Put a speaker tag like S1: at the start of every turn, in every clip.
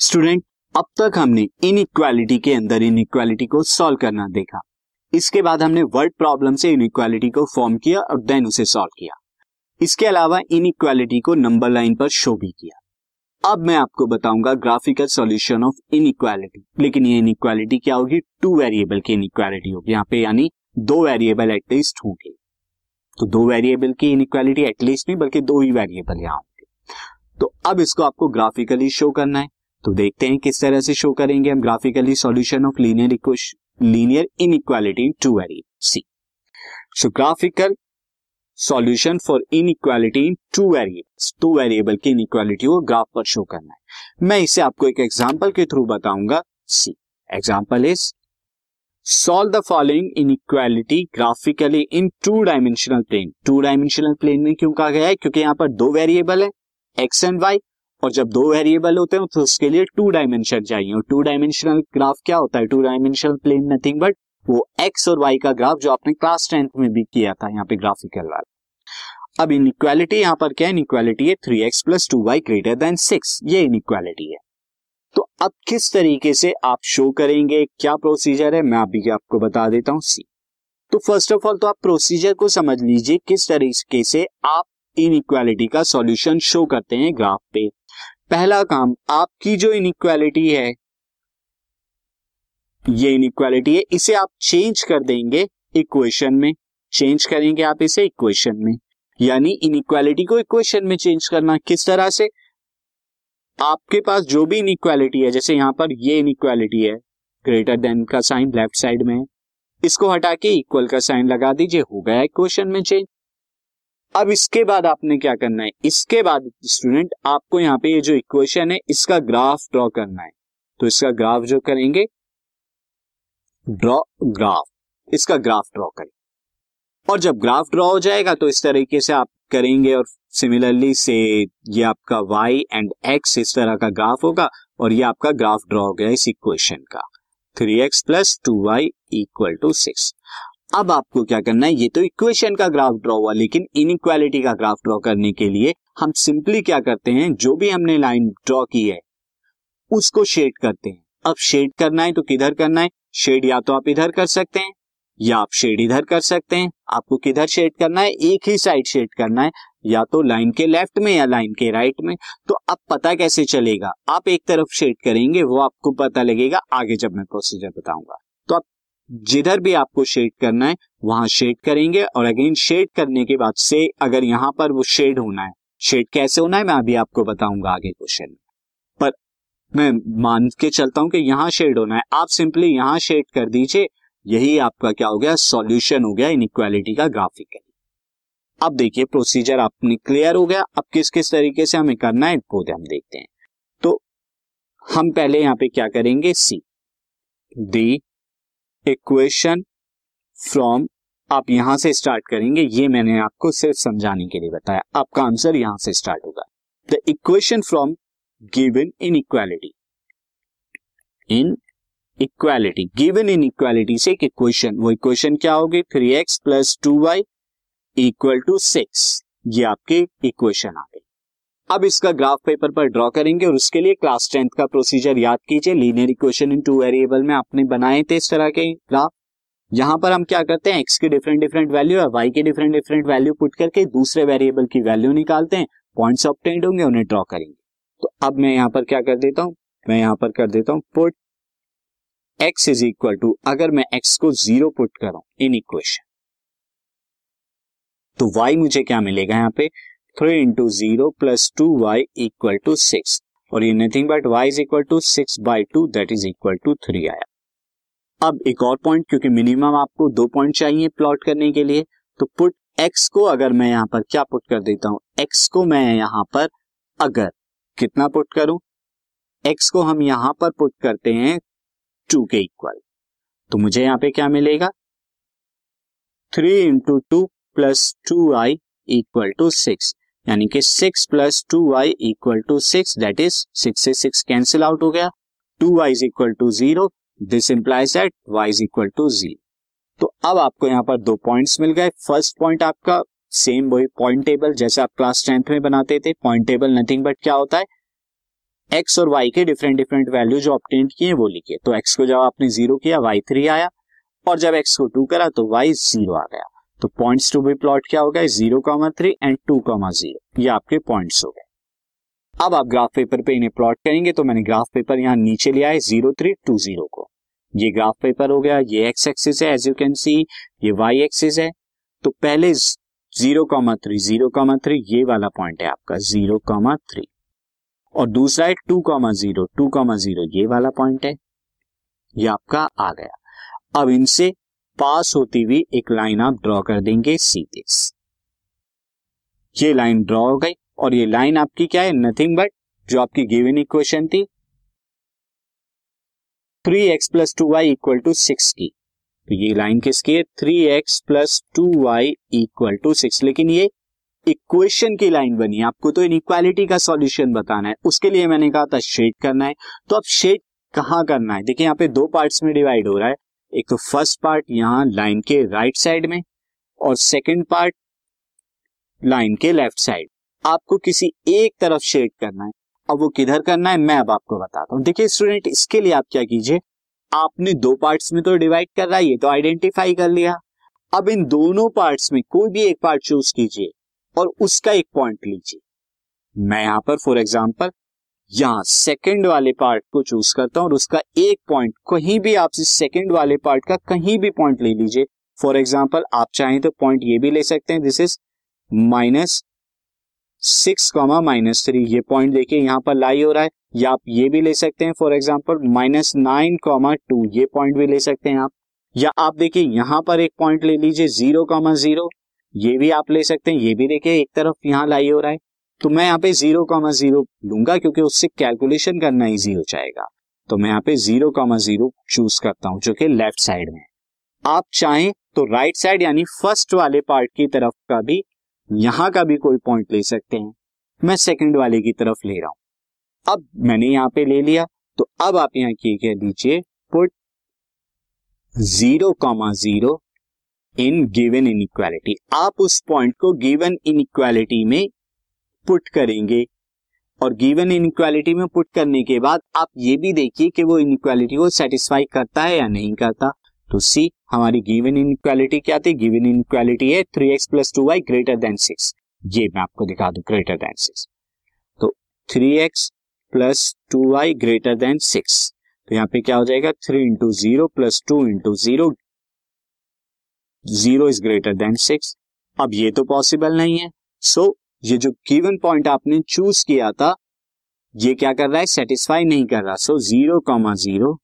S1: Student, अब तक हमने इनइक्वालिटी के अंदर इनइक्वालिटी को सॉल्व करना देखा। इसके बाद हमने वर्ड प्रॉब्लम से इनइक्वालिटी को फॉर्म किया और देन उसे सॉल्व किया। इसके अलावा इनइक्वालिटी को नंबर लाइन पर शो भी किया। अब मैं आपको बताऊँगा ग्राफिकल सॉल्यूशन ऑफ़ इनइक्वालिटी लेकिन ये इनइक्वालिटी क्या होगी? टू वेरिएबल की इनइक्वालिटी होगी। यहाँ पे यानी दो वेरिएबल एटलीस्ट होंगे। तो दो वेरिएबल की इनइक्वालिटी एटलीस्ट नहीं, बल्कि दो ही वेरिएबल यहाँ होंगे। तो अब इसको आपको ग्राफिकली शो करना है। तो देखते हैं किस तरह से शो करेंगे हम graphically solution of linear linear inequality in two variable see so graphical solution for inequality in two variables two variable की इनइक्वालिटी को ग्राफ पर शो करना है। मैं इसे आपको एक एग्ज़ाम्पल के थ्रू बताऊँगा। See example is solve the following inequality graphically in two dimensional plane two dimensional plane में क्यों कहा गया है? क्योंकि यहाँ पर दो वेरिएबल है एक्स एंड वाई और जब दो वेरिएबल होते हैं तो उसके लिए टू डायमेंशन चाहिए। और टू डायमेंशनल ग्राफ क्या होता है? Two dimensional plane nothing but वो एक्स और वाई का ग्राफ जो आपने क्लास टेंथ में भी किया था, यहाँ पे ग्राफिकल वाला। अब इनइक्वालिटी यहाँ पर क्या इनइक्वालिटी है three X plus two Y greater than six ये इनइक्वालिटी है। तो अब किस तरीके से आप शो करेंगे? क्या प्रोसीजर है? मैं अभी आपको बता देता हूँ। सी तो फ़र्स्ट ऑफ़ ऑल तो आप प्रोसीजर को समझ लीजिए, किस तरीके से आप इनइक्वालिटी का सॉल्यूशन शो करते हैं ग्राफ पे। पहला काम, आपकी जो इनइक्वालिटी है, ये इनइक्वालिटी है, इसे आप चेंज कर देंगे इक्वेशन में। चेंज करेंगे आप इसे इक्वेशन में। यानी इनइक्वालिटी को इक्वेशन में चेंज करना किस तरह से? आपके पास जो भी इनइक्वालिटी है, जैसे यहाँ पर ये इनइक्वालिटी है ग्रेटर देन का साइन लेफ़्ट साइड में है, इसको हटा के इक्वल का साइन लगा दीजिए, हो गया इक्वेशन में चेंज अब इसके बाद आपने क्या करना है? इसके बाद स्टूडेंट आपको यहाँ पे ये जो इक्वेशन है, इसका ग्राफ ड्रॉ करना है। तो इसका ग्राफ जो करेंगे ड्रॉ ग्राफ इसका ग्राफ ड्रॉ करें। और जब ग्राफ ड्रॉ हो जाएगा तो इस तरीके से आप करेंगे और सिमिलरली से ये आपका वाई एंड एक्स इस तरह का ग्राफ होगा और ये आपका ग्राफ ड्रॉ हो गया इस इक्वेशन का। Three X plus two Y equal to six अब आपको क्या करना है, ये तो इक्वेशन का ग्राफ ड्रॉ हुआ, लेकिन इनइक्वालिटी का ग्राफ ड्रॉ करने के लिए हम सिंपली क्या करते हैं, जो भी हमने लाइन ड्रॉ की है, उसको शेड करते हैं। अब शेड करना है तो किधर करना है? शेड या तो आप इधर कर सकते हैं, या आप शेड इधर कर सकते हैं। आपको किधर शेड करना है? एक ही साइड शेड करना है, या तो लाइन के लेफ़्ट में या लाइन के राइट में। तो अब पता कैसे चलेगा? आप एक तरफ़ शेड करेंगे, वो आपको पता लगेगा, आगे जब मैं प्रोसीजर बताऊँगा। जिधर भी आपको शेड करना है, वहाँ शेड करेंगे और अगेन शेड करने के बाद से अगर यहाँ पर वो शेड होना है शेड कैसे होना है, मैं अभी आपको बताऊँगा आगे क्वेश्चन पर मैं मान के चलता हूँ कि यहाँ शेड होना है, आप सिंपली यहाँ शेड कर दीजिए, यही आपका क्या हो गया सॉल्यूशन हो गया इनइक्वालिटी का ग्राफिकली अब देखिए प्रोसीजर आपने क्लियर हो गया, अब किस किस तरीके से हमें करना है, वो हम देखते हैं। तो हम पहले यहाँ पे क्या करेंगे सी दी इक्वेशन फ्रॉम आप यहाँ से स्टार्ट करेंगे, ये मैंने आपको सिर्फ़ समझाने के लिए बताया। आपका आंसर यहाँ से स्टार्ट होगा। The equation from given inequality inequality given inequality से एक इक्वेशन वो इक्वेशन क्या होगी three X plus two Y equal to six ये आपके इक्वेशन आ अब इसका ग्राफ पेपर पर ड्रॉ करेंगे और उसके लिए क्लास टेंथ का प्रोसीजर याद कीजिए। Linear equation in two variable में आपने बनाए थे इस तरह के ग्राफ यहाँ पर हम क्या करते हैं? एक्स की डिफरेंट डिफरेंट वैल्यू है वाई की डिफरेंट डिफरेंट वैल्यू पुट करके दूसरे वेरिएबल की वैल्यू निकालते हैं। पॉइंट्स ऑप्टेंड होंगे, उन्हें ड्रॉ करेंगे। तो अब मैं यहाँ पर क्या कर देता हूँ? मैं यहाँ पर कर देता हूँ put X is equal to अगर मैं एक्स को ज़ीरो पुट करूँ इन इक्वेशन तो वाई मुझे क्या मिलेगा यहाँ पे? Three into zero plus two Y equal to six और ये nothing but Y is equal to six by two that is equal to three आया। अब एक और पॉइंट क्योंकि मिनिमम आपको दो पॉइंट चाहिए प्लॉट करने के लिए तो पुट एक्स को अगर मैं यहाँ पर क्या पुट कर देता हूँ? एक्स को मैं यहाँ पर अगर कितना पुट करूँ? एक्स को हम यहाँ पर पुट करते हैं टू के इक्वल तो मुझे यहाँ पे क्या मिलेगा? Three into two plus two Y equal to six यानी कि six plus two Y equal to six that is six से सिक्स कैंसिल आउट हो गया। Two Y is equal to zero this implies that Y is equal to zero तो अब आपको यहाँ पर दो पॉइंट्स मिल गए। फ़र्स्ट पॉइंट आपका सेम वही पॉइंट टेबल जैसे आप क्लास टेंथ में बनाते थे। पॉइंट टेबल नथिंग बट क्या होता है? एक्स और वाई के डिफरेंट डिफरेंट वैल्यू जो ऑप्टेन किए वो लिखिए। तो एक्स को जब आपने ज़ीरो किया वाई थ्री आया। और जब एक्स को टू करा तो वाई ज़ीरो आ गया। तो पॉइंट्स टू बी प्लॉट क्या हो गया zero comma three and two comma zero आपके पॉइंट्स हो गए। अब आप ग्राफ पेपर पे इन्हें प्लॉट करेंगे तो मैंने ग्राफ पेपर यहाँ नीचे लिया है ज़ीरो थ्री टू ज़ीरो को। ये ग्राफ पेपर हो गया, ये एक्स एक्सिस है एज यू कैन सी ये वाई एक्सिस है। तो पहले zero comma three zero comma three ये वाला पॉइंट है आपका ज़ीरो कॉमा थ्री और दूसरा है two comma zero two comma zero ये वाला पॉइंट है। ये आपका आ गया। अब इनसे पास होती हुई एक लाइन आप ड्रॉ कर देंगे सीधे। ये लाइन ड्रॉ हो गई और ये लाइन आपकी क्या है? नथिंग बट जो आपकी गिवन इक्वेशन थी। Three X plus two Y equal to six की। तो ये लाइन किसकी है? Three X plus two Y equal to six लेकिन ये इक्वेशन की लाइन बनी आपको तो इनइक्वालिटी का सॉल्यूशन बताना है। उसके लिए मैंने कहा था शेड करना है। तो अब शेड कहाँ करना है? देखिए यहाँ पे दो पार्ट्स में डिवाइड हो रहा है। एक तो फ़र्स्ट पार्ट यहाँ लाइन के राइट साइड में और सेकंड पार्ट लाइन के लेफ़्ट साइड आपको किसी एक तरफ़ शेड करना है। अब वो किधर करना है, मैं अब आपको बताता हूँ। देखिए स्टूडेंट इसके लिए आप क्या कीजिए, आपने दो पार्ट्स में तो डिवाइड कर रहा है ये तो आइडेंटिफाई कर लिया। अब इन दोनों पार्ट्स में कोई भी एक पार्ट चूज़ कीजिए और उसका एक पॉइंट लीजिए। मैं यहाँ पर फॉर एग्ज़ाम्पल यहाँ सेकंड वाले पार्ट को चूज़ करता हूँ और उसका एक पॉइंट कहीं भी आप सेकंड वाले पार्ट का कहीं भी पॉइंट ले लीजिए। फॉर एग्ज़ाम्पल आप चाहें तो पॉइंट ये भी ले सकते हैं। This is minus six comma minus three ये पॉइंट देखिए यहाँ पर लाई हो रहा है। या आप ये भी ले सकते हैं। For example minus nine comma two ये पॉइंट भी ले सकते हैं आप। या आप देखिए, यहाँ पर एक पॉइंट ले लीजिए ज़ीरो कॉमा ज़ीरो ये भी आप ले सकते हैं। ये भी देखिए, एक तरफ़ यहाँ लाई हो रहा है। तो मैं यहाँ पे ज़ीरो कॉमा ज़ीरो लूँगा क्योंकि उससे कैलकुलेशन करना इजी हो जाएगा। तो मैं यहाँ पे ज़ीरो कॉमा ज़ीरो चूज़ करता हूँ, जो कि लेफ़्ट साइड में आप चाहें तो राइट साइड यानी फ़र्स्ट वाले पार्ट की तरफ़ का भी, यहाँ का भी कोई पॉइंट ले सकते हैं। मैं सेकंड वाले की तरफ़ ले रहा हूँ। अब मैंने यहाँ पे ले लिया तो अब आप यहाँ की कह दीजिए put zero comma zero in given inequality आप उस पॉइंट को गिवन इनइक्वालिटी में पुट करेंगे। और गिवन इनइक्वालिटी में पुट करने के बाद आप ये भी देखिए कि वो इनइक्वालिटी को सेटिस्फाई करता है या नहीं करता। तो सी हमारी गिवन इनइक्वालिटी क्या थी? गिवन इनइक्वालिटी है three X plus two Y greater than six ये मैं आपको दिखा दू ग्रेटर देन सिक्स तो three X plus two Y greater than six तो यहाँ पे क्या हो जाएगा? Three into zero plus two into zero zero is greater than six अब ये तो पॉसिबल नहीं है। सो so, ये जो गिवन पॉइंट आपने चूज़ किया था, ये क्या कर रहा है? सेटिस्फाई नहीं कर रहा। So zero comma zero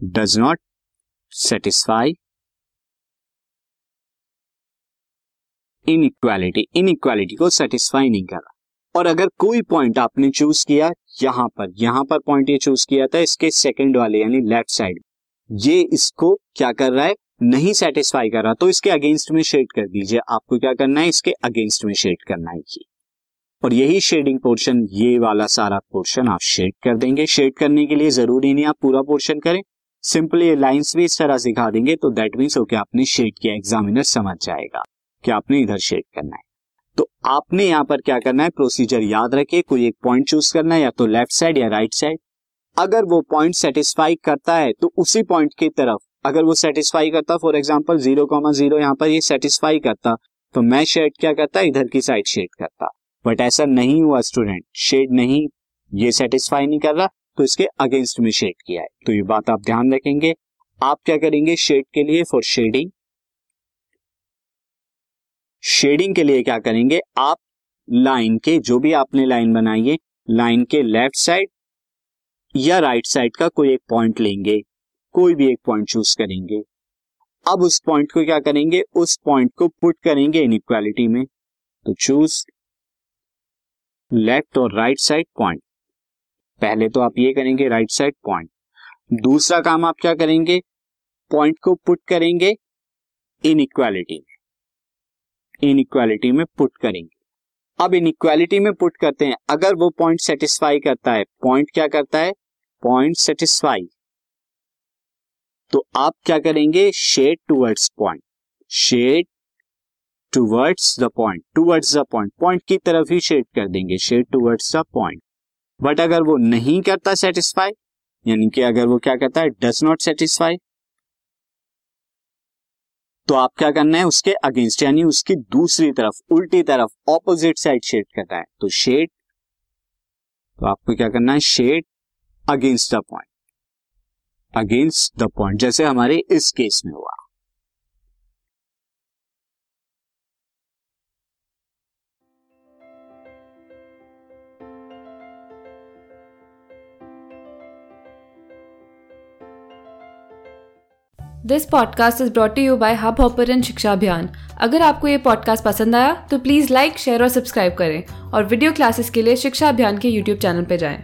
S1: does not satisfy inequality inequality को सेटिस्फाई नहीं कर रहा। और अगर कोई पॉइंट आपने चूज़ किया यहाँ पर यहाँ पर पॉइंट ये चूज़ किया था, इसके सेकंड वाले, यानी लेफ़्ट साइड ये इसको क्या कर रहा है? नहीं सेटिस्फाई कर रहा तो इसके अगेंस्ट में शेड कर दीजिए। आपको क्या करना है? इसके अगेंस्ट में शेड करना है ये। और यही शेडिंग पोर्शन ये वाला सारा पोर्शन आप शेड कर देंगे। शेड करने के लिए ज़रूरी नहीं आप पूरा पोर्शन करें। सिंपली लाइंस भी इस तरह सिखा देंगे तो दैट मीन्स ओके आपने शेड किया एग्जामिनर समझ जाएगा कि आपने इधर शेड करना है। तो आपने यहाँ पर क्या करना है? प्रोसीजर याद रखिए, कोई एक पॉइंट चूज़ करना है, या तो लेफ़्ट साइड या राइट साइड अगर वो पॉइंट सेटिस्फाई करता है तो उसी पॉइंट की तरफ़ अगर वो सेटिस्फाई करता for example zero comma zero यहाँ पर ये सेटिस्फाई करता तो मैं शेड क्या करता? इधर की साइड शेड करता। बट ऐसा नहीं हुआ स्टूडेंट शेड नहीं, ये सेटिस्फाई नहीं कर रहा तो इसके अगेंस्ट में शेड किया है। तो ये बात आप ध्यान रखेंगे। आप क्या करेंगे? शेड के लिए फॉर शेडिंग शेडिंग के लिए क्या करेंगे? आप लाइन के, जो भी आपने लाइन बनाई है लाइन के लेफ़्ट साइड या राइट right साइड का कोई एक पॉइंट लेंगे। कोई भी एक पॉइंट चूज़ करेंगे। अब उस पॉइंट को क्या करेंगे? उस पॉइंट को पुट करेंगे इनइक्वालिटी में। तो चूज़ लेफ़्ट और राइट साइड पॉइंट पहले तो आप ये करेंगे राइट साइड पॉइंट दूसरा काम आप क्या करेंगे? पॉइंट को पुट करेंगे इन इक्वालिटी में। इन इक्वालिटी में पुट करेंगे। अब इन इक्वालिटी में पुट करते हैं। अगर वो पॉइंट सेटिस्फाई करता है पॉइंट क्या करता है? पॉइंट सेटिस्फाई तो आप क्या करेंगे? Shade towards point shade towards the point towards the point point की तरफ़ ही शेड कर देंगे. Shade towards the point but अगर वो नहीं करता सेटिस्फाई यानी कि अगर वो क्या करता है? डज नॉट सेटिस्फाई तो आप क्या करना है? उसके अगेंस्ट यानी उसकी दूसरी तरफ़, उल्टी तरफ़ ऑपोजिट साइड शेड करता है. तो शेड तो आपको क्या करना है? Shade against the point against the point जैसे हमारे इस केस में हुआ।
S2: This podcast is brought you by Hub Hopper Shiksha Abhiyan अगर आपको ये पॉडकास्ट पसंद आया तो प्लीज़ लाइक शेयर और सब्सक्राइब करें। और वीडियो क्लासेस के लिए शिक्षा अभियान के यूट्यूब चैनल पर जाएँ।